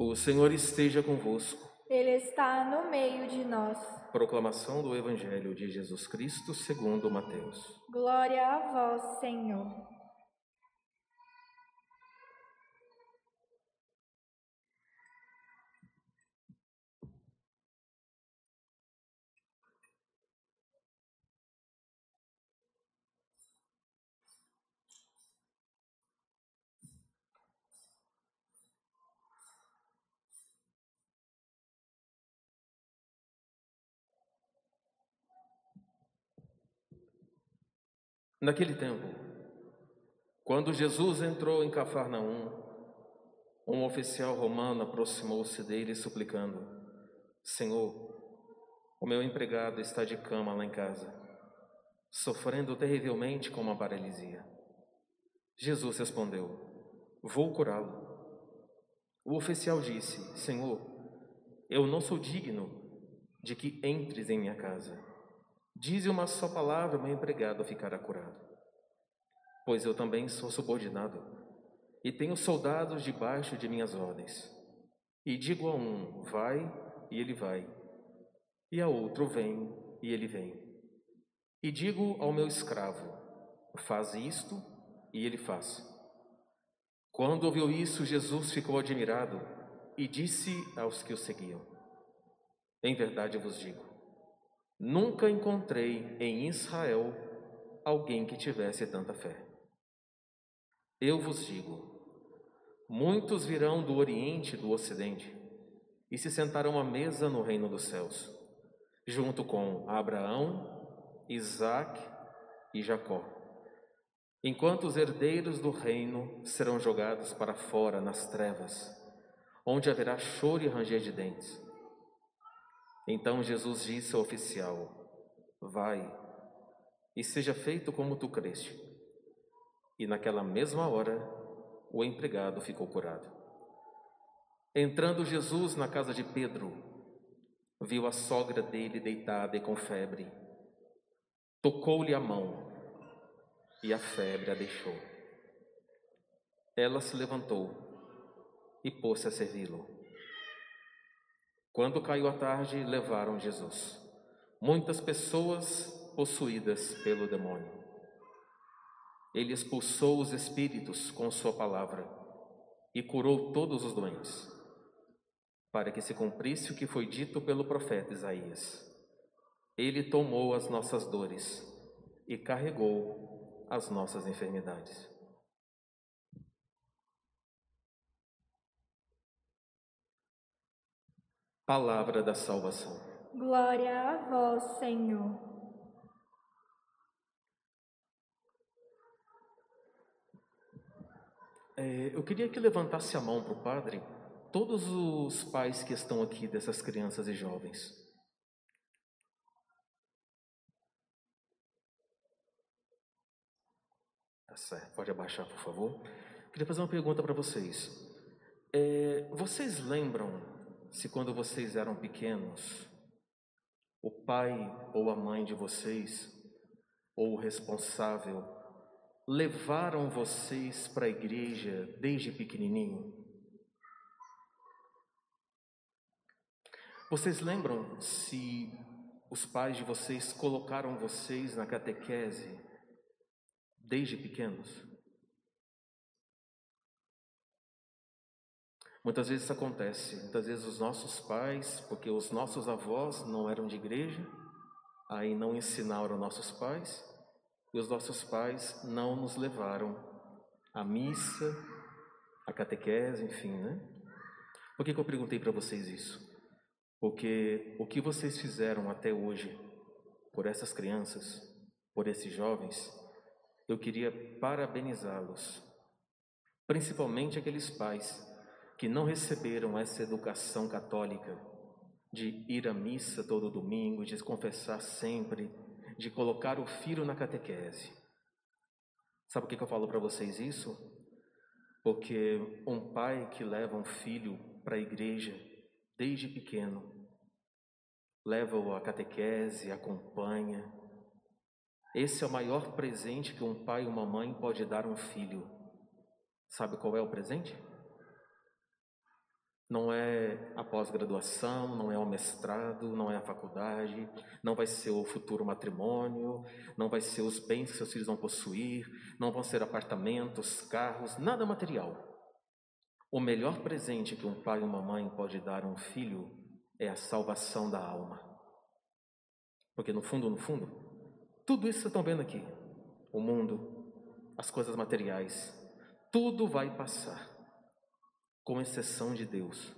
O Senhor esteja convosco. Ele está no meio de nós. Proclamação do Evangelho de Jesus Cristo segundo Mateus. Glória a vós, Senhor. Naquele tempo, quando Jesus entrou em Cafarnaum, um oficial romano aproximou-se dele suplicando: Senhor, o meu empregado está de cama lá em casa, sofrendo terrivelmente com uma paralisia. Jesus respondeu: Vou curá-lo. O oficial disse: Senhor, eu não sou digno de que entres em minha casa. Dize uma só palavra, meu empregado ficará curado. Pois eu também sou subordinado e tenho soldados debaixo de minhas ordens. E digo a um, vai, e ele vai. E a outro, vem, e ele vem. E digo ao meu escravo, faz isto, e ele faz. Quando ouviu isso, Jesus ficou admirado e disse aos que o seguiam: Em verdade eu vos digo, Nunca encontrei em Israel alguém que tivesse tanta fé. Eu vos digo: muitos virão do Oriente e do Ocidente e se sentarão à mesa no reino dos céus, junto com Abraão, Isaque e Jacó, enquanto os herdeiros do reino serão jogados para fora nas trevas, onde haverá choro e ranger de dentes. Então Jesus disse ao oficial: Vai e seja feito como tu creste. E naquela mesma hora, o empregado ficou curado. Entrando Jesus na casa de Pedro, viu a sogra dele deitada e com febre. Tocou-lhe a mão e a febre a deixou. Ela se levantou e pôs-se a servi-lo. Quando caiu a tarde, levaram Jesus. Muitas pessoas possuídas pelo demônio. Ele expulsou os espíritos com sua palavra e curou todos os doentes, para que se cumprisse o que foi dito pelo profeta Isaías. Ele tomou as nossas dores e carregou as nossas enfermidades. Palavra da salvação. Glória a vós, Senhor. É, eu queria que levantasse a mão para o Padre todos os pais que estão aqui dessas crianças e jovens. Tá certo, pode abaixar, por favor. Queria fazer uma pergunta para vocês. É, vocês lembram se quando vocês eram pequenos, o pai ou a mãe de vocês, ou o responsável, levaram vocês para a igreja desde pequenininho? Vocês lembram se os pais de vocês colocaram vocês na catequese desde pequenos? Muitas vezes isso acontece, muitas vezes os nossos pais, porque os nossos avós não eram de igreja, aí não ensinaram nossos pais, e os nossos pais não nos levaram à missa, à catequese, enfim, né? Por que, que eu perguntei para vocês isso? Porque o que vocês fizeram até hoje por essas crianças, por esses jovens, eu queria parabenizá-los, principalmente aqueles pais que não receberam essa educação católica de ir à missa todo domingo, de confessar sempre, de colocar o filho na catequese. Sabe por que eu falo para vocês isso? Porque um pai que leva um filho para a igreja desde pequeno, leva-o à catequese, acompanha. Esse é o maior presente que um pai ou uma mãe pode dar a um filho. Sabe qual é o presente? Não é a pós-graduação, não é o mestrado, não é a faculdade, não vai ser o futuro matrimônio, não vai ser os bens que seus filhos vão possuir, não vão ser apartamentos, carros, nada material. O melhor presente que um pai e uma mãe pode dar a um filho é a salvação da alma. Porque no fundo, no fundo, tudo isso que vocês estão vendo aqui, o mundo, as coisas materiais, tudo vai passar com exceção de Deus.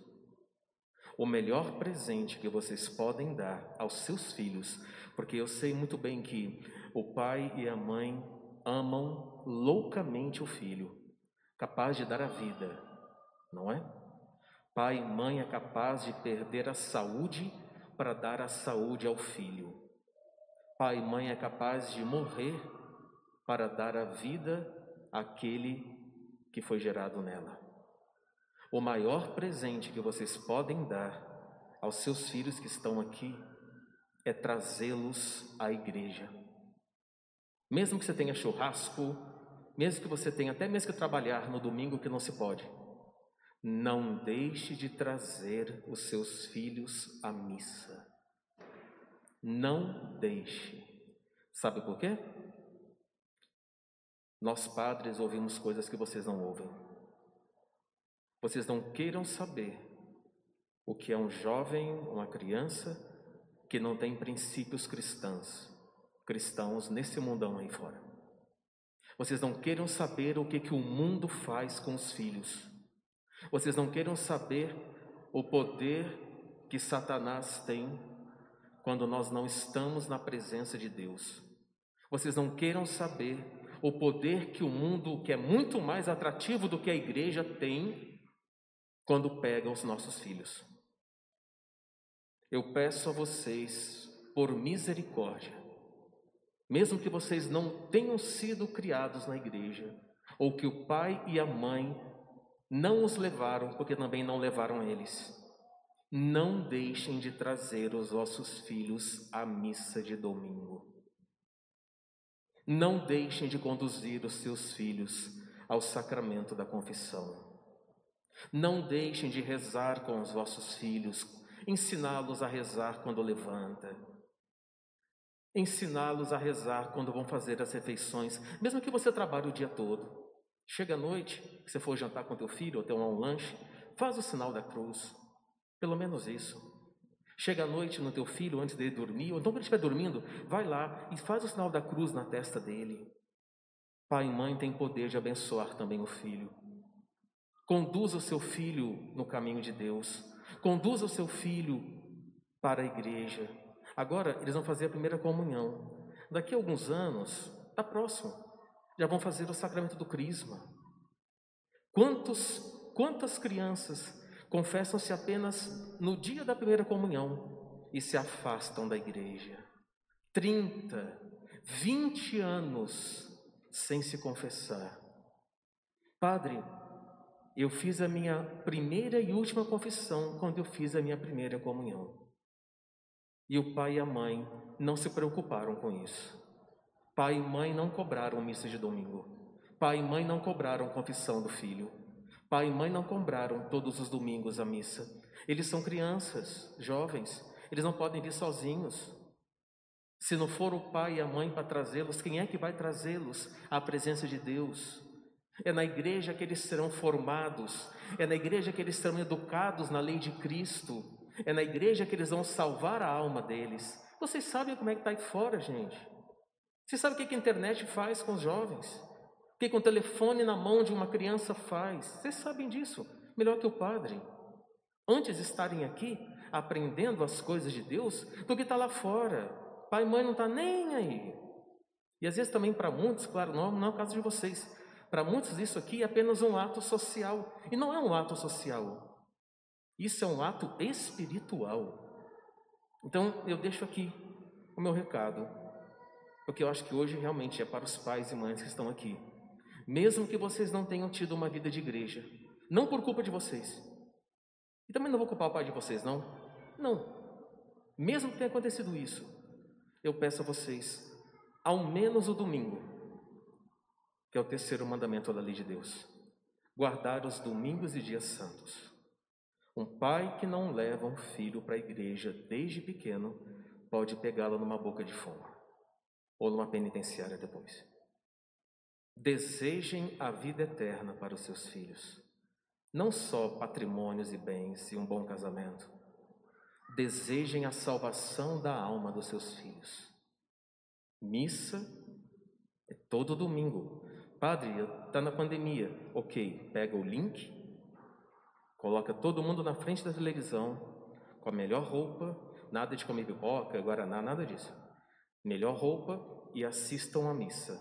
O melhor presente que vocês podem dar aos seus filhos, porque eu sei muito bem que o pai e a mãe amam loucamente o filho, capaz de dar a vida, não é? Pai e mãe é capaz de perder a saúde para dar a saúde ao filho. Pai e mãe é capaz de morrer para dar a vida àquele que foi gerado nela. O maior presente que vocês podem dar aos seus filhos que estão aqui é trazê-los à igreja. Mesmo que você tenha churrasco, mesmo que você tenha até mesmo que trabalhar no domingo que não se pode, não deixe de trazer os seus filhos à missa. Não deixe. Sabe por quê? Nós padres ouvimos coisas que vocês não ouvem vocês não queiram saber o que é um jovem, uma criança que não tem princípios cristãos, cristãos nesse mundão aí fora. Vocês não queiram saber o que, que o mundo faz com os filhos. Vocês não queiram saber o poder que Satanás tem quando nós não estamos na presença de Deus. Vocês não queiram saber o poder que o mundo, que é muito mais atrativo do que a igreja, tem quando pega os nossos filhos. Eu peço a vocês, por misericórdia, mesmo que vocês não tenham sido criados na igreja, ou que o pai e a mãe não os levaram, porque também não levaram eles, não deixem de trazer os vossos filhos à missa de domingo. Não deixem de conduzir os seus filhos ao sacramento da confissão. Não deixem de rezar com os vossos filhos, ensiná-los a rezar quando levanta, ensiná-los a rezar quando vão fazer as refeições, mesmo que você trabalhe o dia todo. Chega à noite, que você for jantar com teu filho ou ter um lanche, faz o sinal da cruz, pelo menos isso. Chega à noite no teu filho antes dele dormir, ou então quando ele estiver dormindo, vai lá e faz o sinal da cruz na testa dele. Pai e mãe têm poder de abençoar também o filho. Conduza o seu filho no caminho de Deus. Conduza o seu filho para a igreja. Agora eles vão fazer a primeira comunhão. Daqui a alguns anos, está próximo, já vão fazer o sacramento do crisma. Quantos, quantas crianças confessam-se apenas no dia da primeira comunhão e se afastam da igreja? 30, 20 anos sem se confessar. Padre, eu fiz a minha primeira e última confissão quando eu fiz a minha primeira comunhão. E o pai e a mãe não se preocuparam com isso. Pai e mãe não cobraram missa de domingo. Pai e mãe não cobraram confissão do filho. Pai e mãe não cobraram todos os domingos a missa. Eles são crianças, jovens, eles não podem vir sozinhos. Se não for o pai e a mãe para trazê-los, quem é que vai trazê-los à presença de Deus? É na igreja que eles serão formados, é na igreja que eles serão educados na lei de Cristo, é na igreja que eles vão salvar a alma deles. Vocês sabem como é que está aí fora, gente? Vocês sabem o que a internet faz com os jovens? O que o telefone na mão de uma criança faz? Vocês sabem disso, melhor que o padre. Antes de estarem aqui aprendendo as coisas de Deus, do que está lá fora. Pai e mãe não está nem aí. E às vezes também para muitos, claro, não, não é o caso de vocês, para muitos, isso aqui é apenas um ato social. E não é um ato social. Isso é um ato espiritual. Então, eu deixo aqui o meu recado. Porque eu acho que hoje realmente é para os pais e mães que estão aqui. Mesmo que vocês não tenham tido uma vida de igreja. Não por culpa de vocês. E também não vou culpar o pai de vocês, não. Não. Mesmo que tenha acontecido isso, eu peço a vocês, ao menos o domingo, que é o terceiro mandamento da lei de Deus: guardar os domingos e dias santos. Um pai que não leva um filho para a igreja desde pequeno pode pegá-lo numa boca de fumo ou numa penitenciária depois. Desejem a vida eterna para os seus filhos, não só patrimônios e bens e um bom casamento. Desejem a salvação da alma dos seus filhos. Missa é todo domingo. Padre, está na pandemia. Ok, pega o link, coloca todo mundo na frente da televisão, com a melhor roupa, nada de comer pipoca, guaraná, nada disso. Melhor roupa e assistam a missa,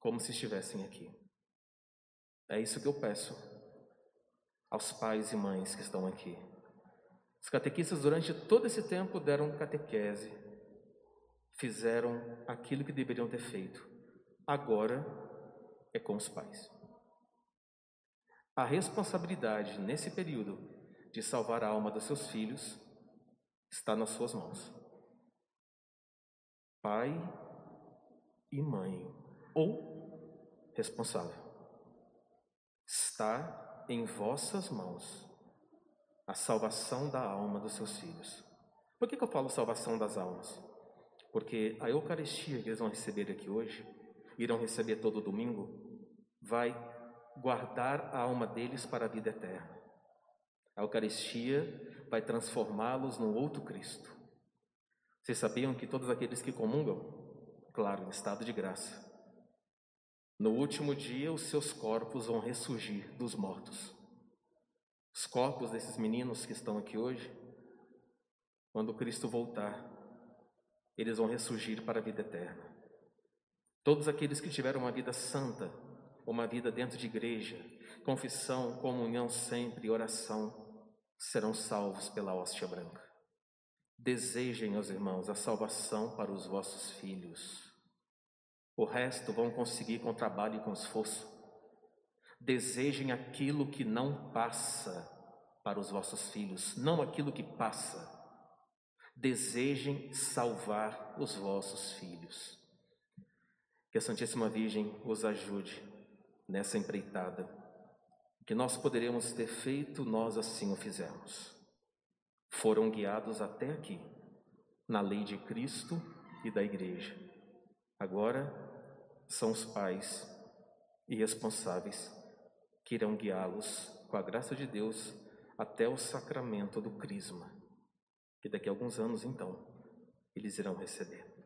como se estivessem aqui. É isso que eu peço aos pais e mães que estão aqui. Os catequistas, durante todo esse tempo, deram catequese, fizeram aquilo que deveriam ter feito. Agora é com os pais. A responsabilidade nesse período de salvar a alma dos seus filhos está nas suas mãos. Pai e mãe, ou responsável, está em vossas mãos a salvação da alma dos seus filhos. Por que, que eu falo salvação das almas? Porque a Eucaristia que eles vão receber aqui hoje, irão receber todo domingo, vai guardar a alma deles para a vida eterna. A Eucaristia vai transformá-los no outro Cristo. Vocês sabiam que todos aqueles que comungam, claro, em estado de graça, no último dia os seus corpos vão ressurgir dos mortos. Os corpos desses meninos que estão aqui hoje, quando Cristo voltar, eles vão ressurgir para a vida eterna. Todos aqueles que tiveram uma vida santa, uma vida dentro de igreja, confissão, comunhão sempre, oração, serão salvos pela hóstia branca. Desejem, meus irmãos, a salvação para os vossos filhos. O resto vão conseguir com trabalho e com esforço. Desejem aquilo que não passa para os vossos filhos, não aquilo que passa. Desejem salvar os vossos filhos. Que a Santíssima Virgem os ajude nessa empreitada. Que nós poderemos ter feito, nós assim o fizemos. Foram guiados até aqui, na lei de Cristo e da Igreja. Agora são os pais e responsáveis que irão guiá-los, com a graça de Deus, até o sacramento do Crisma, que daqui a alguns anos, então, eles irão receber.